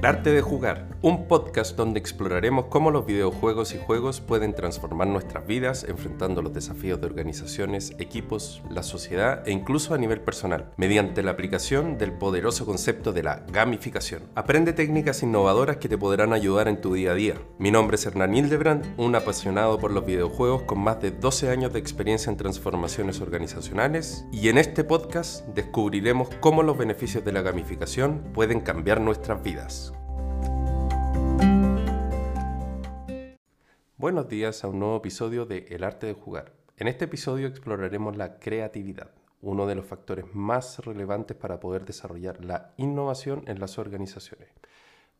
El arte de jugar, un podcast donde exploraremos cómo los videojuegos y juegos pueden transformar nuestras vidas enfrentando los desafíos de organizaciones, equipos, la sociedad e incluso a nivel personal, mediante la aplicación del poderoso concepto de la gamificación. Aprende técnicas innovadoras que te podrán ayudar en tu día a día. Mi nombre es Hernán Hildebrand, un apasionado por los videojuegos con más de 12 años de experiencia en transformaciones organizacionales y en este podcast descubriremos cómo los beneficios de la gamificación pueden cambiar nuestras vidas. Buenos días a un nuevo episodio de El arte de jugar. En este episodio exploraremos la creatividad, uno de los factores más relevantes para poder desarrollar la innovación en las organizaciones.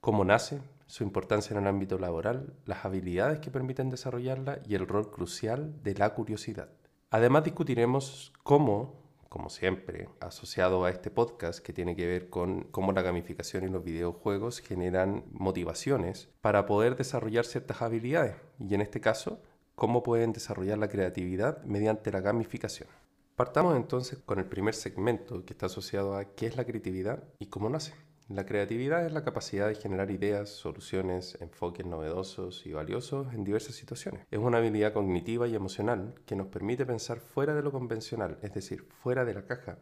Cómo nace, su importancia en el ámbito laboral, las habilidades que permiten desarrollarla y el rol crucial de la curiosidad. Además discutiremos cómo como siempre, asociado a este podcast que tiene que ver con cómo la gamificación y los videojuegos generan motivaciones para poder desarrollar ciertas habilidades. Y en este caso, cómo pueden desarrollar la creatividad mediante la gamificación. Partamos entonces con el primer segmento que está asociado a qué es la creatividad y cómo nace. La creatividad es la capacidad de generar ideas, soluciones, enfoques novedosos y valiosos en diversas situaciones. Es una habilidad cognitiva y emocional que nos permite pensar fuera de lo convencional, es decir, fuera de la caja,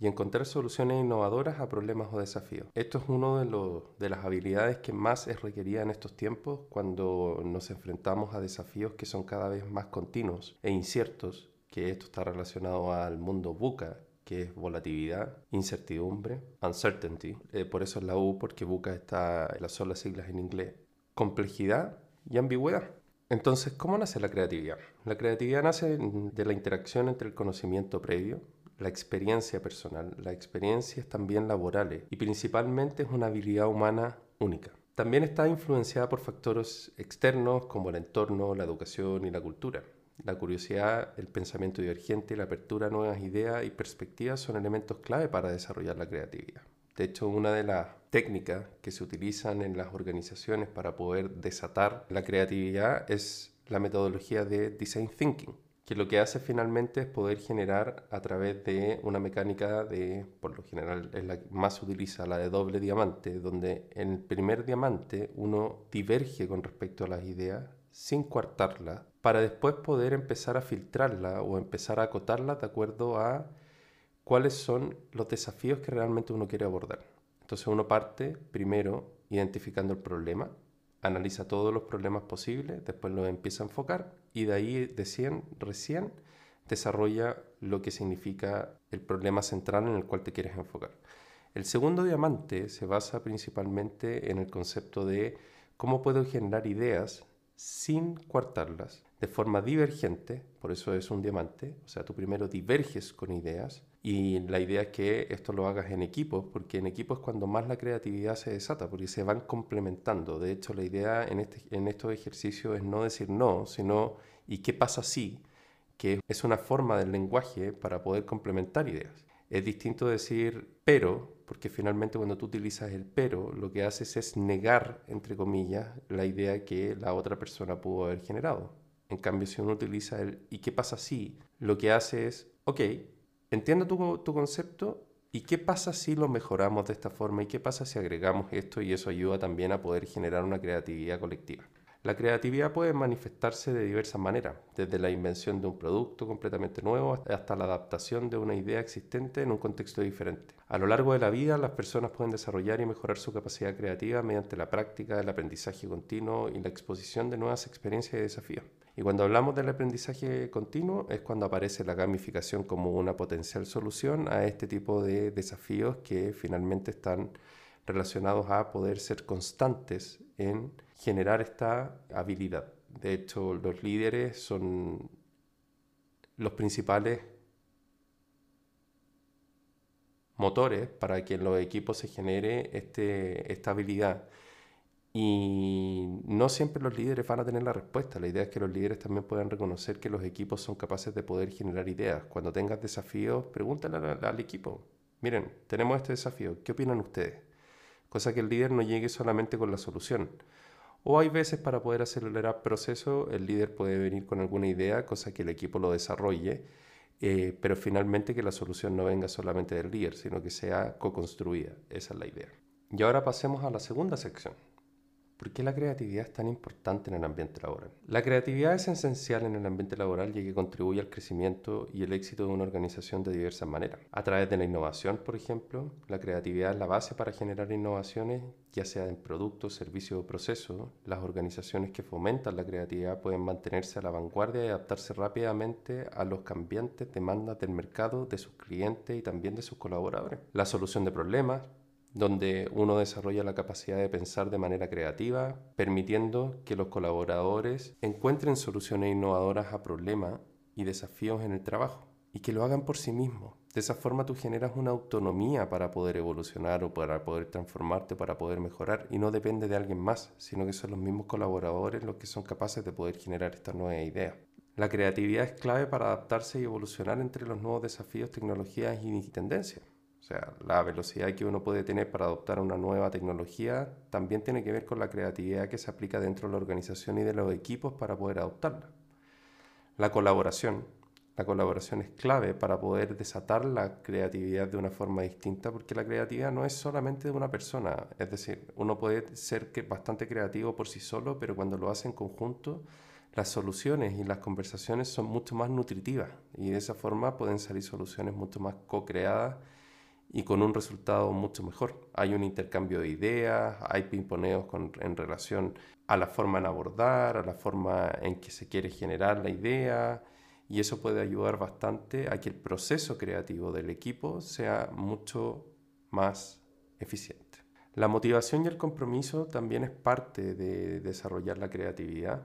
y encontrar soluciones innovadoras a problemas o desafíos. Esto es una de, de las habilidades que más es requerida en estos tiempos cuando nos enfrentamos a desafíos que son cada vez más continuos e inciertos, que esto está relacionado al mundo buca que es volatilidad, incertidumbre, uncertainty, eh, por eso es la U, porque busca está, son las siglas en inglés, complejidad y ambigüedad. Entonces, ¿cómo nace la creatividad? La creatividad nace de la interacción entre el conocimiento previo, la experiencia personal, las experiencias también laborales y principalmente es una habilidad humana única. También está influenciada por factores externos como el entorno, la educación y la cultura. La curiosidad, el pensamiento divergente, la apertura a nuevas ideas y perspectivas son elementos clave para desarrollar la creatividad. De hecho, una de las técnicas que se utilizan en las organizaciones para poder desatar la creatividad es la metodología de design thinking, que lo que hace finalmente es poder generar a través de una mecánica de, por lo general es la que más se utiliza, la de doble diamante, donde en el primer diamante uno diverge con respecto a las ideas sin coartarlas para después poder empezar a filtrarla o empezar a acotarla de acuerdo a cuáles son los desafíos que realmente uno quiere abordar. Entonces uno parte primero identificando el problema, analiza todos los problemas posibles, después los empieza a enfocar y de ahí de recién desarrolla lo que significa el problema central en el cual te quieres enfocar. El segundo diamante se basa principalmente en el concepto de cómo puedo generar ideas sin coartarlas, de forma divergente, por eso es un diamante, o sea, tú primero diverges con ideas y la idea es que esto lo hagas en equipos, porque en equipos es cuando más la creatividad se desata, porque se van complementando. De hecho, la idea en, este, en estos ejercicios es no decir no, sino ¿y qué pasa si? Que es una forma del lenguaje para poder complementar ideas. Es distinto decir pero, porque finalmente cuando tú utilizas el pero, lo que haces es negar, entre comillas, la idea que la otra persona pudo haber generado. En cambio, si uno utiliza el ¿y qué pasa si? Lo que hace es, ok, entiendo tu, tu concepto, ¿y qué pasa si lo mejoramos de esta forma? ¿Y qué pasa si agregamos esto? Y eso ayuda también a poder generar una creatividad colectiva. La creatividad puede manifestarse de diversas maneras, desde la invención de un producto completamente nuevo hasta la adaptación de una idea existente en un contexto diferente. A lo largo de la vida, las personas pueden desarrollar y mejorar su capacidad creativa mediante la práctica, el aprendizaje continuo y la exposición de nuevas experiencias y desafíos. Y cuando hablamos del aprendizaje continuo es cuando aparece la gamificación como una potencial solución a este tipo de desafíos que finalmente están relacionados a poder ser constantes en generar esta habilidad. De hecho, los líderes son los principales motores para que en los equipos se genere este, esta habilidad. Y no siempre los líderes van a tener la respuesta. La idea es que los líderes también puedan reconocer que los equipos son capaces de poder generar ideas. Cuando tengas desafíos, pregúntale al, al equipo. Miren, tenemos este desafío. ¿Qué opinan ustedes? Cosa que el líder no llegue solamente con la solución, o hay veces para poder acelerar proceso, el líder puede venir con alguna idea, cosa que el equipo lo desarrolle, eh, pero finalmente que la solución no venga solamente del líder, sino que sea co-construida. Esa es la idea. Y ahora pasemos a la segunda sección, ¿Por qué la creatividad es tan importante en el ambiente laboral? La creatividad es esencial en el ambiente laboral ya que contribuye al crecimiento y el éxito de una organización de diversas maneras. A través de la innovación, por ejemplo, la creatividad es la base para generar innovaciones, ya sea en productos, servicios o procesos. Las organizaciones que fomentan la creatividad pueden mantenerse a la vanguardia y adaptarse rápidamente a los cambiantes demandas del mercado, de sus clientes y también de sus colaboradores. La solución de problemas, donde uno desarrolla la capacidad de pensar de manera creativa, permitiendo que los colaboradores encuentren soluciones innovadoras a problemas y desafíos en el trabajo y que lo hagan por sí mismos. De esa forma tú generas una autonomía para poder evolucionar o para poder transformarte, para poder mejorar y no depende de alguien más, sino que son los mismos colaboradores los que son capaces de poder generar esta nueva idea. La creatividad es clave para adaptarse y evolucionar entre los nuevos desafíos, tecnologías y tendencias. Sea, la velocidad que uno puede tener para adoptar una nueva tecnología también tiene que ver con la creatividad que se aplica dentro de la organización y de los equipos para poder adoptarla. La colaboración. La colaboración es clave para poder desatar la creatividad de una forma distinta porque la creatividad no es solamente de una persona. Es decir, uno puede ser bastante creativo por sí solo, pero cuando lo hace en conjunto, las soluciones y las conversaciones son mucho más nutritivas y de esa forma pueden salir soluciones mucho más co-creadas y con un resultado mucho mejor. Hay un intercambio de ideas, hay pimponeos en relación a la forma en abordar, a la forma en que se quiere generar la idea y eso puede ayudar bastante a que el proceso creativo del equipo sea mucho más eficiente. La motivación y el compromiso también es parte de desarrollar la creatividad.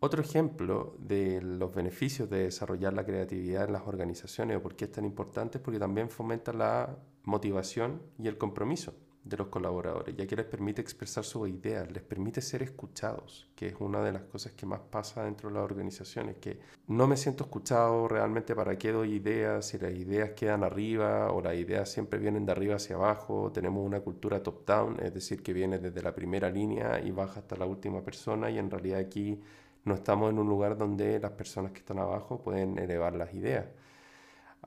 Otro ejemplo de los beneficios de desarrollar la creatividad en las organizaciones o por qué es tan importante es porque también fomenta la motivación y el compromiso de los colaboradores, ya que les permite expresar sus ideas, les permite ser escuchados, que es una de las cosas que más pasa dentro de las organizaciones, que no me siento escuchado realmente para qué doy ideas, si las ideas quedan arriba o las ideas siempre vienen de arriba hacia abajo, tenemos una cultura top-down, es decir, que viene desde la primera línea y baja hasta la última persona y en realidad aquí no estamos en un lugar donde las personas que están abajo pueden elevar las ideas.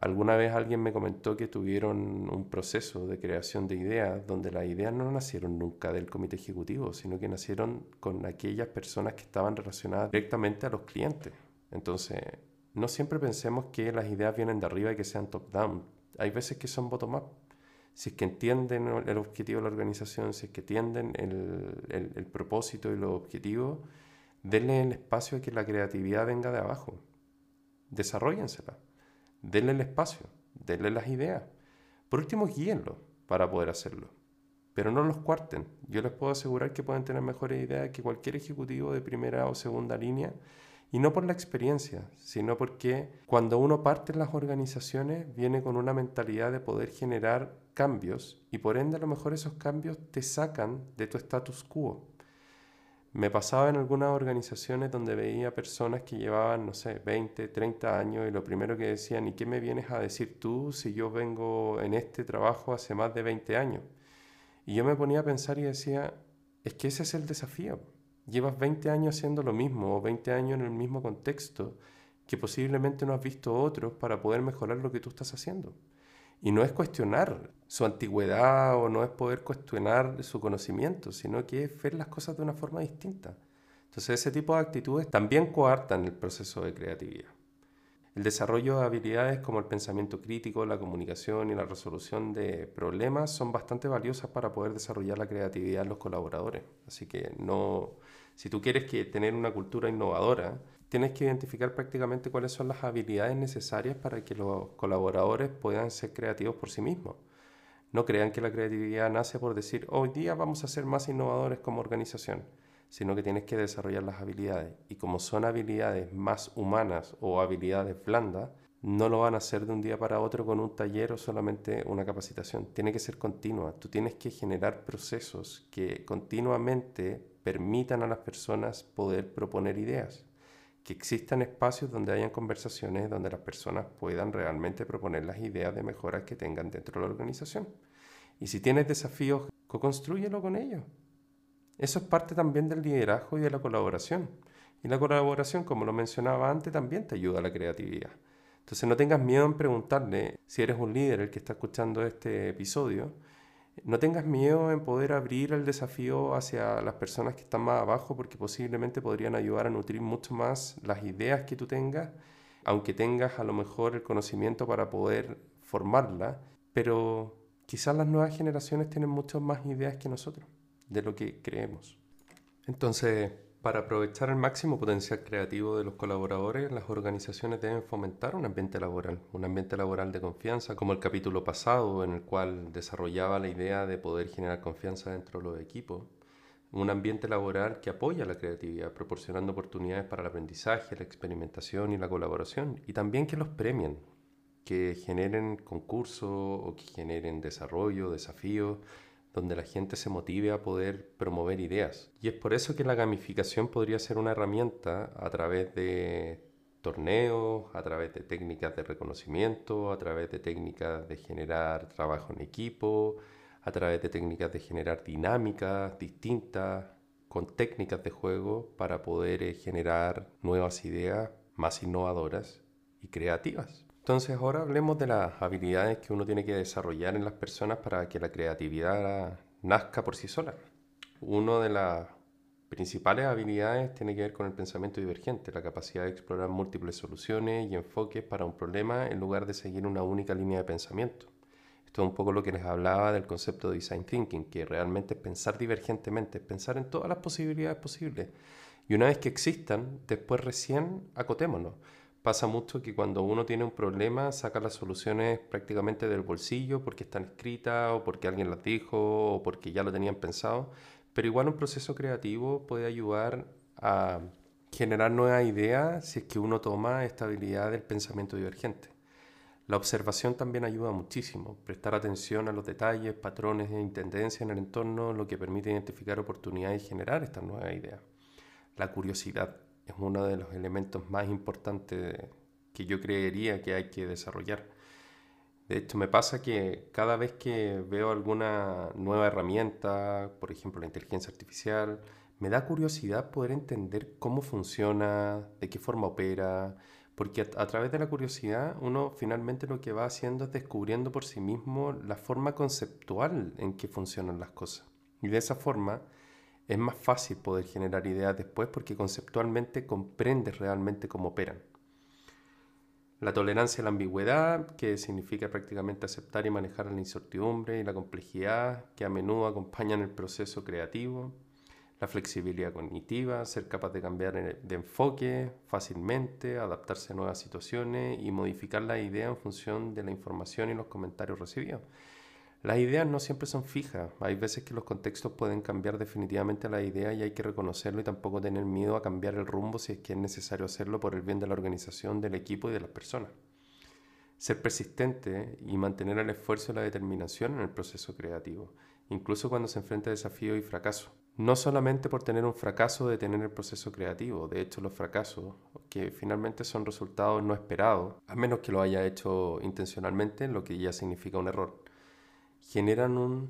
Alguna vez alguien me comentó que tuvieron un proceso de creación de ideas donde las ideas no nacieron nunca del comité ejecutivo, sino que nacieron con aquellas personas que estaban relacionadas directamente a los clientes. Entonces, no siempre pensemos que las ideas vienen de arriba y que sean top-down. Hay veces que son bottom-up. Si es que entienden el objetivo de la organización, si es que entienden el, el propósito y los objetivos, denle el espacio a que la creatividad venga de abajo. Denle el espacio, denle las ideas. Por último, guíenlo para poder hacerlo. Pero no los cuarten. Yo les puedo asegurar que pueden tener mejores ideas que cualquier ejecutivo de primera o segunda línea. Y no por la experiencia, sino porque cuando uno parte en las organizaciones viene con una mentalidad de poder generar cambios y por ende a lo mejor esos cambios te sacan de tu status quo. Me pasaba en algunas organizaciones donde veía personas que llevaban, no sé, 20, 30 años y lo primero que decían, ¿y qué me vienes a decir tú si yo vengo en este trabajo hace más de 20 años? Y yo me ponía a pensar y decía, es que ese es el desafío. Llevas 20 años haciendo lo mismo o 20 años en el mismo contexto que posiblemente no has visto otros para poder mejorar lo que tú estás haciendo. Y no es cuestionar su antigüedad o no es poder cuestionar su conocimiento, sino que es ver las cosas de una forma distinta. Entonces ese tipo de actitudes también coartan el proceso de creatividad. El desarrollo de habilidades como el pensamiento crítico, la comunicación y la resolución de problemas son bastante valiosas para poder desarrollar la creatividad en los colaboradores. Así que no, si tú quieres que tener una cultura innovadora, tienes que identificar prácticamente cuáles son las habilidades necesarias para que los colaboradores puedan ser creativos por sí mismos. No crean que la creatividad nace por decir, hoy día vamos a ser más innovadores como organización, sino que tienes que desarrollar las habilidades. Y como son habilidades más humanas o habilidades blandas, no lo van a hacer de un día para otro con un taller o solamente una capacitación. Tiene que ser continua. Tú tienes que generar procesos que continuamente permitan a las personas poder proponer ideas que existan espacios donde hayan conversaciones donde las personas puedan realmente proponer las ideas de mejoras que tengan dentro de la organización. Y si tienes desafíos, co-construyelo con ellos. Eso es parte también del liderazgo y de la colaboración. Y la colaboración, como lo mencionaba antes, también te ayuda a la creatividad. Entonces no tengas miedo en preguntarle, si eres un líder el que está escuchando este episodio, No tengas miedo en poder abrir el desafío hacia las personas que están más abajo porque posiblemente podrían ayudar a nutrir mucho más las ideas que tú tengas, aunque tengas a lo mejor el conocimiento para poder formarla, pero quizás las nuevas generaciones tienen muchas más ideas que nosotros de lo que creemos. Entonces, para aprovechar el máximo potencial creativo de los colaboradores, las organizaciones deben fomentar un ambiente laboral, un ambiente laboral de confianza, como el capítulo pasado en el cual desarrollaba la idea de poder generar confianza dentro de los equipos. Un ambiente laboral que apoya la creatividad, proporcionando oportunidades para el aprendizaje, la experimentación y la colaboración, y también que los premien, que generen concursos o que generen desarrollo, desafíos, donde la gente se motive a poder promover ideas. Y es por eso que la gamificación podría ser una herramienta a través de torneos, a través de técnicas de reconocimiento, a través de técnicas de generar trabajo en equipo, a través de técnicas de generar dinámicas distintas, con técnicas de juego para poder eh, generar nuevas ideas más innovadoras y creativas. Entonces ahora hablemos de las habilidades que uno tiene que desarrollar en las personas para que la creatividad nazca por sí sola. Una de las principales habilidades tiene que ver con el pensamiento divergente, la capacidad de explorar múltiples soluciones y enfoques para un problema en lugar de seguir una única línea de pensamiento. Esto es un poco lo que les hablaba del concepto de design thinking, que realmente es pensar divergentemente, es pensar en todas las posibilidades posibles. Y una vez que existan, después recién acotémonos pasa mucho que cuando uno tiene un problema saca las soluciones prácticamente del bolsillo porque están escritas o porque alguien las dijo o porque ya lo tenían pensado, pero igual un proceso creativo puede ayudar a generar nuevas ideas si es que uno toma esta habilidad del pensamiento divergente. La observación también ayuda muchísimo, prestar atención a los detalles, patrones e tendencias en el entorno, lo que permite identificar oportunidades y generar estas nuevas ideas. La curiosidad es uno de los elementos más importantes que yo creería que hay que desarrollar. De hecho, me pasa que cada vez que veo alguna nueva herramienta, por ejemplo la inteligencia artificial, me da curiosidad poder entender cómo funciona, de qué forma opera, porque a, través de la curiosidad uno finalmente lo que va haciendo es descubriendo por sí mismo la forma conceptual en que funcionan las cosas. Y de esa forma es más fácil poder generar ideas después porque conceptualmente comprendes realmente cómo operan. La tolerancia a la ambigüedad, que significa prácticamente aceptar y manejar la incertidumbre y la complejidad que a menudo acompañan el proceso creativo. La flexibilidad cognitiva, ser capaz de cambiar de enfoque fácilmente, adaptarse a nuevas situaciones y modificar la idea en función de la información y los comentarios recibidos. Las ideas no siempre son fijas. Hay veces que los contextos pueden cambiar definitivamente la idea y hay que reconocerlo y tampoco tener miedo a cambiar el rumbo si es que es necesario hacerlo por el bien de la organización, del equipo y de las personas. Ser persistente y mantener el esfuerzo y la determinación en el proceso creativo, incluso cuando se enfrenta a desafíos y fracasos. No solamente por tener un fracaso de tener el proceso creativo, de hecho los fracasos, que finalmente son resultados no esperados, a menos que lo haya hecho intencionalmente, lo que ya significa un error generan un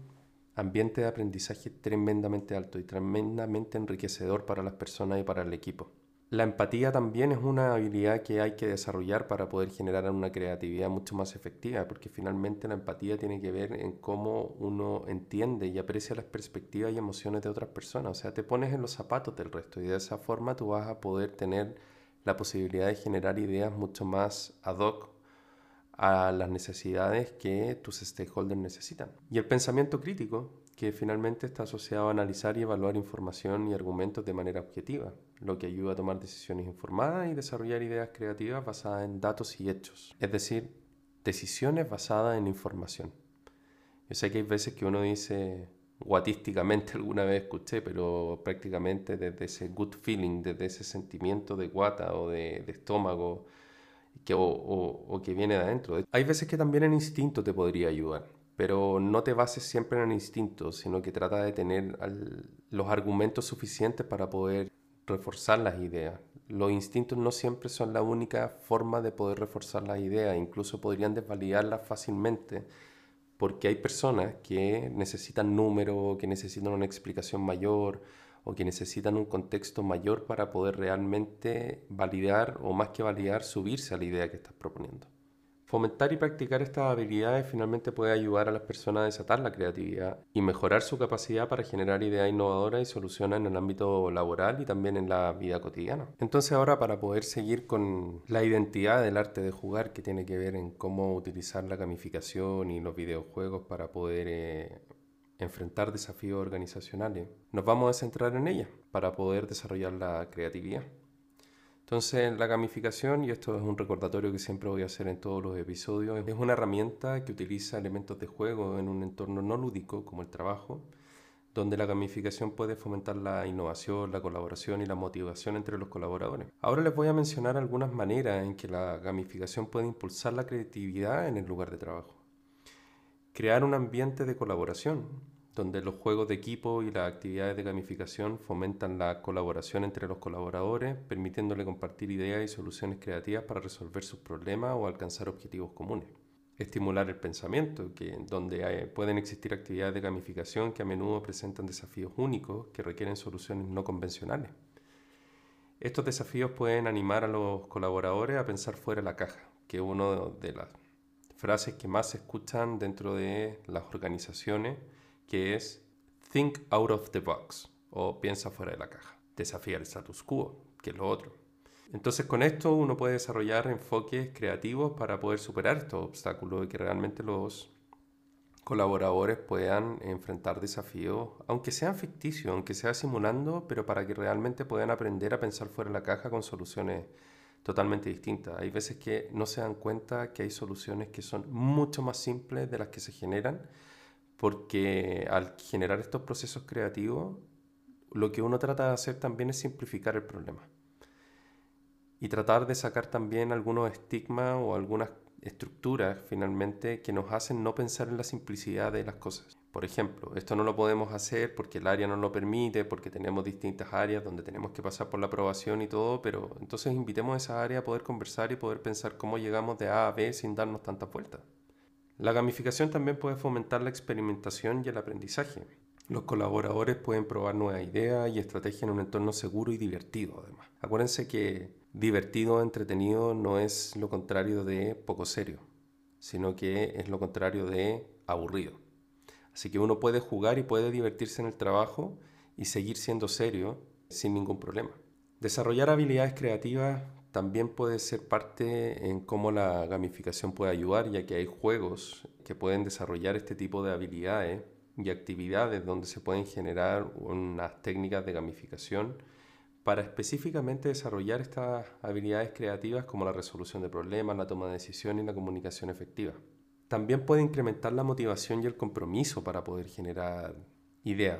ambiente de aprendizaje tremendamente alto y tremendamente enriquecedor para las personas y para el equipo. La empatía también es una habilidad que hay que desarrollar para poder generar una creatividad mucho más efectiva, porque finalmente la empatía tiene que ver en cómo uno entiende y aprecia las perspectivas y emociones de otras personas. O sea, te pones en los zapatos del resto y de esa forma tú vas a poder tener la posibilidad de generar ideas mucho más ad hoc a las necesidades que tus stakeholders necesitan. Y el pensamiento crítico, que finalmente está asociado a analizar y evaluar información y argumentos de manera objetiva, lo que ayuda a tomar decisiones informadas y desarrollar ideas creativas basadas en datos y hechos, es decir, decisiones basadas en información. Yo sé que hay veces que uno dice, guatísticamente alguna vez escuché, pero prácticamente desde ese good feeling, desde ese sentimiento de guata o de estómago, que, o, que viene de adentro. Hay veces que también el instinto te podría ayudar, pero no te bases siempre en el instinto, sino que trata de tener los argumentos suficientes para poder reforzar las ideas. Los instintos no siempre son la única forma de poder reforzar las ideas, incluso podrían desvalidarlas fácilmente, porque hay personas que necesitan números, que necesitan una explicación mayor, o que necesitan un contexto mayor para poder realmente validar o más que validar, subirse a la idea que estás proponiendo. Fomentar y practicar estas habilidades finalmente puede ayudar a las personas a desatar la creatividad y mejorar su capacidad para generar ideas innovadoras y soluciones en el ámbito laboral y también en la vida cotidiana. Entonces ahora para poder seguir con la identidad del arte de jugar que tiene que ver en cómo utilizar la gamificación y los videojuegos para poder eh, enfrentar desafíos organizacionales, nos vamos a centrar en ella para poder desarrollar la creatividad. Entonces, la gamificación, y esto es un recordatorio que siempre voy a hacer en todos los episodios, es una herramienta que utiliza elementos de juego en un entorno no lúdico como el trabajo, donde la gamificación puede fomentar la innovación, la colaboración y la motivación entre los colaboradores. Ahora les voy a mencionar algunas maneras en que la gamificación puede impulsar la creatividad en el lugar de trabajo. Crear un ambiente de colaboración, donde los juegos de equipo y las actividades de gamificación fomentan la colaboración entre los colaboradores, permitiéndole compartir ideas y soluciones creativas para resolver sus problemas o alcanzar objetivos comunes. Estimular el pensamiento, que, donde pueden existir actividades de gamificación que a menudo presentan desafíos únicos que requieren soluciones no convencionales. Estos desafíos pueden animar a los colaboradores a pensar fuera de la caja, que es una de las frases que más se escuchan dentro de las organizaciones que es Think out of the box o piensa fuera de la caja. Desafía el status quo, que es lo otro. Entonces con esto uno puede desarrollar enfoques creativos para poder superar estos obstáculos y que realmente los colaboradores puedan enfrentar desafíos, aunque sean ficticios, aunque sea simulando, pero para que realmente puedan aprender a pensar fuera de la caja con soluciones totalmente distintas. Hay veces que no se dan cuenta que hay soluciones que son mucho más simples de las que se generan porque al generar estos procesos creativos, lo que uno trata de hacer también es simplificar el problema y tratar de sacar también algunos estigmas o algunas estructuras finalmente que nos hacen no pensar en la simplicidad de las cosas. Por ejemplo, esto no lo podemos hacer porque el área no lo permite, porque tenemos distintas áreas donde tenemos que pasar por la aprobación y todo, pero entonces invitemos a esa área a poder conversar y poder pensar cómo llegamos de A a B sin darnos tantas vueltas. La gamificación también puede fomentar la experimentación y el aprendizaje. Los colaboradores pueden probar nuevas ideas y estrategias en un entorno seguro y divertido, además. Acuérdense que divertido, entretenido no es lo contrario de poco serio, sino que es lo contrario de aburrido. Así que uno puede jugar y puede divertirse en el trabajo y seguir siendo serio sin ningún problema. Desarrollar habilidades creativas también puede ser parte en cómo la gamificación puede ayudar, ya que hay juegos que pueden desarrollar este tipo de habilidades y actividades donde se pueden generar unas técnicas de gamificación para específicamente desarrollar estas habilidades creativas como la resolución de problemas, la toma de decisiones y la comunicación efectiva. También puede incrementar la motivación y el compromiso para poder generar ideas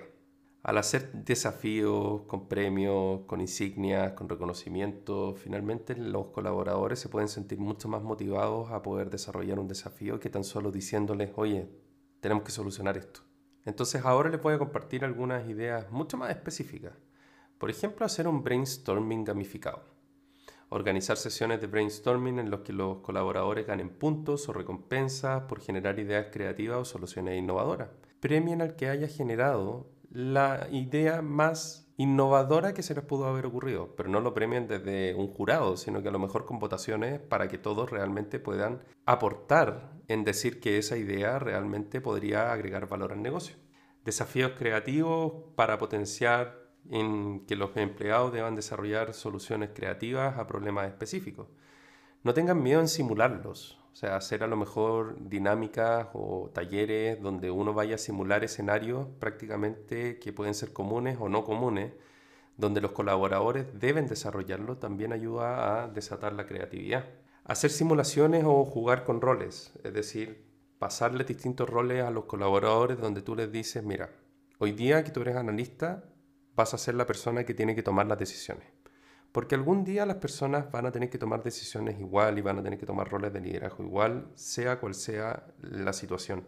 al hacer desafíos con premios, con insignias, con reconocimiento, finalmente los colaboradores se pueden sentir mucho más motivados a poder desarrollar un desafío que tan solo diciéndoles, oye, tenemos que solucionar esto. Entonces ahora les voy a compartir algunas ideas mucho más específicas. Por ejemplo, hacer un brainstorming gamificado. Organizar sesiones de brainstorming en las que los colaboradores ganen puntos o recompensas por generar ideas creativas o soluciones innovadoras. Premien al que haya generado la idea más innovadora que se les pudo haber ocurrido, pero no lo premian desde un jurado, sino que a lo mejor con votaciones para que todos realmente puedan aportar en decir que esa idea realmente podría agregar valor al negocio. Desafíos creativos para potenciar en que los empleados deban desarrollar soluciones creativas a problemas específicos. No tengan miedo en simularlos, o sea, hacer a lo mejor dinámicas o talleres donde uno vaya a simular escenarios prácticamente que pueden ser comunes o no comunes, donde los colaboradores deben desarrollarlo, también ayuda a desatar la creatividad. Hacer simulaciones o jugar con roles, es decir, pasarle distintos roles a los colaboradores donde tú les dices, mira, hoy día que tú eres analista, vas a ser la persona que tiene que tomar las decisiones. Porque algún día las personas van a tener que tomar decisiones igual y van a tener que tomar roles de liderazgo igual, sea cual sea la situación.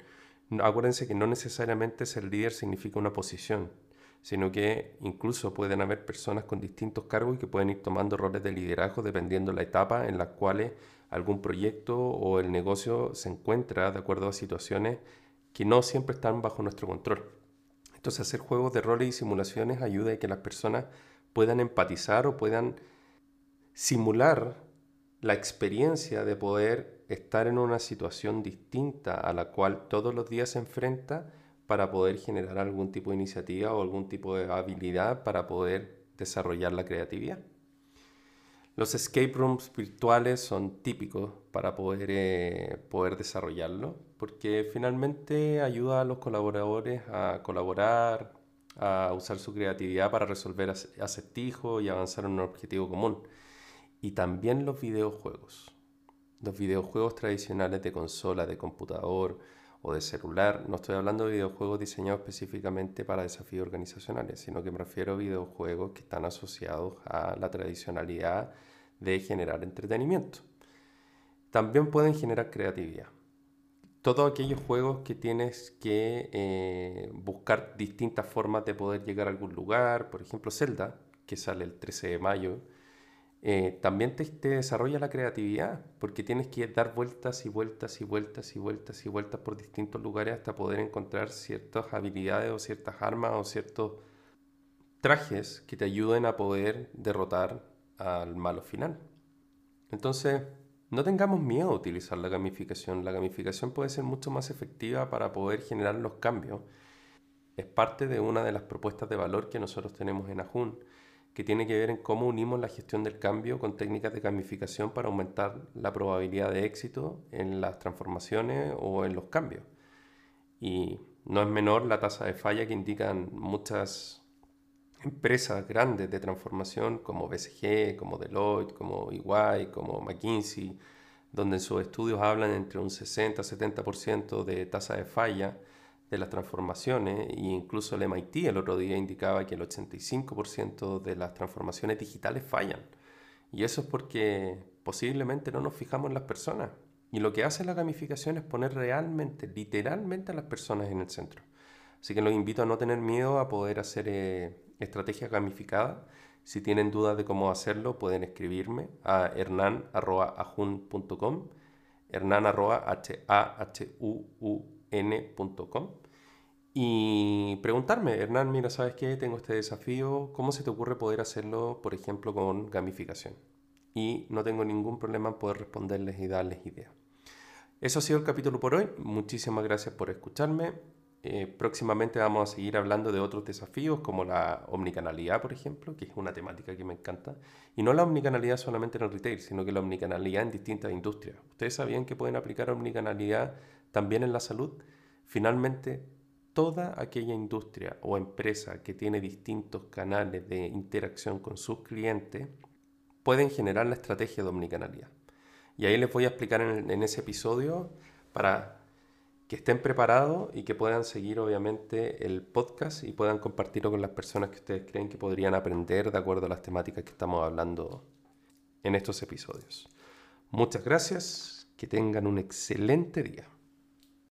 Acuérdense que no necesariamente ser líder significa una posición, sino que incluso pueden haber personas con distintos cargos y que pueden ir tomando roles de liderazgo dependiendo de la etapa en la cual algún proyecto o el negocio se encuentra de acuerdo a situaciones que no siempre están bajo nuestro control. Hacer juegos de roles y simulaciones ayuda a que las personas puedan empatizar o puedan simular la experiencia de poder estar en una situación distinta a la cual todos los días se enfrenta para poder generar algún tipo de iniciativa o algún tipo de habilidad para poder desarrollar la creatividad. Los escape rooms virtuales son típicos para poder, eh, poder desarrollarlo, porque finalmente ayuda a los colaboradores a colaborar, a usar su creatividad para resolver acertijos y avanzar en un objetivo común. Y también los videojuegos. Los videojuegos tradicionales de consola, de computador o de celular. No estoy hablando de videojuegos diseñados específicamente para desafíos organizacionales, sino que me refiero a videojuegos que están asociados a la tradicionalidad de generar entretenimiento. También pueden generar creatividad. Todos aquellos juegos que tienes que eh, buscar distintas formas de poder llegar a algún lugar, por ejemplo Zelda, que sale el 13 de mayo, eh, también te, te, desarrolla la creatividad, porque tienes que dar vueltas y vueltas y vueltas y vueltas y vueltas por distintos lugares hasta poder encontrar ciertas habilidades o ciertas armas o ciertos trajes que te ayuden a poder derrotar al malo final. Entonces, no tengamos miedo a utilizar la gamificación. La gamificación puede ser mucho más efectiva para poder generar los cambios. Es parte de una de las propuestas de valor que nosotros tenemos en Ajun, que tiene que ver en cómo unimos la gestión del cambio con técnicas de gamificación para aumentar la probabilidad de éxito en las transformaciones o en los cambios. Y no es menor la tasa de falla que indican muchas empresas grandes de transformación como BCG, como Deloitte, como EY, como McKinsey, donde en sus estudios hablan entre un 60-70% de tasa de falla de las transformaciones e incluso el MIT el otro día indicaba que el 85% de las transformaciones digitales fallan. Y eso es porque posiblemente no nos fijamos en las personas. Y lo que hace la gamificación es poner realmente, literalmente a las personas en el centro. Así que los invito a no tener miedo a poder hacer eh, estrategia gamificada. Si tienen dudas de cómo hacerlo, pueden escribirme a hernan.ajun.com, hernan.h-a-h-u-u-n.com y preguntarme, Hernán, mira, ¿sabes qué? Tengo este desafío, ¿cómo se te ocurre poder hacerlo, por ejemplo, con gamificación? Y no tengo ningún problema en poder responderles y darles ideas. Eso ha sido el capítulo por hoy. Muchísimas gracias por escucharme. Eh, próximamente vamos a seguir hablando de otros desafíos como la omnicanalidad, por ejemplo, que es una temática que me encanta. Y no la omnicanalidad solamente en el retail, sino que la omnicanalidad en distintas industrias. ¿Ustedes sabían que pueden aplicar omnicanalidad también en la salud? Finalmente, toda aquella industria o empresa que tiene distintos canales de interacción con sus clientes pueden generar la estrategia de omnicanalidad. Y ahí les voy a explicar en, en ese episodio para que estén preparados y que puedan seguir obviamente el podcast y puedan compartirlo con las personas que ustedes creen que podrían aprender de acuerdo a las temáticas que estamos hablando en estos episodios. Muchas gracias, que tengan un excelente día.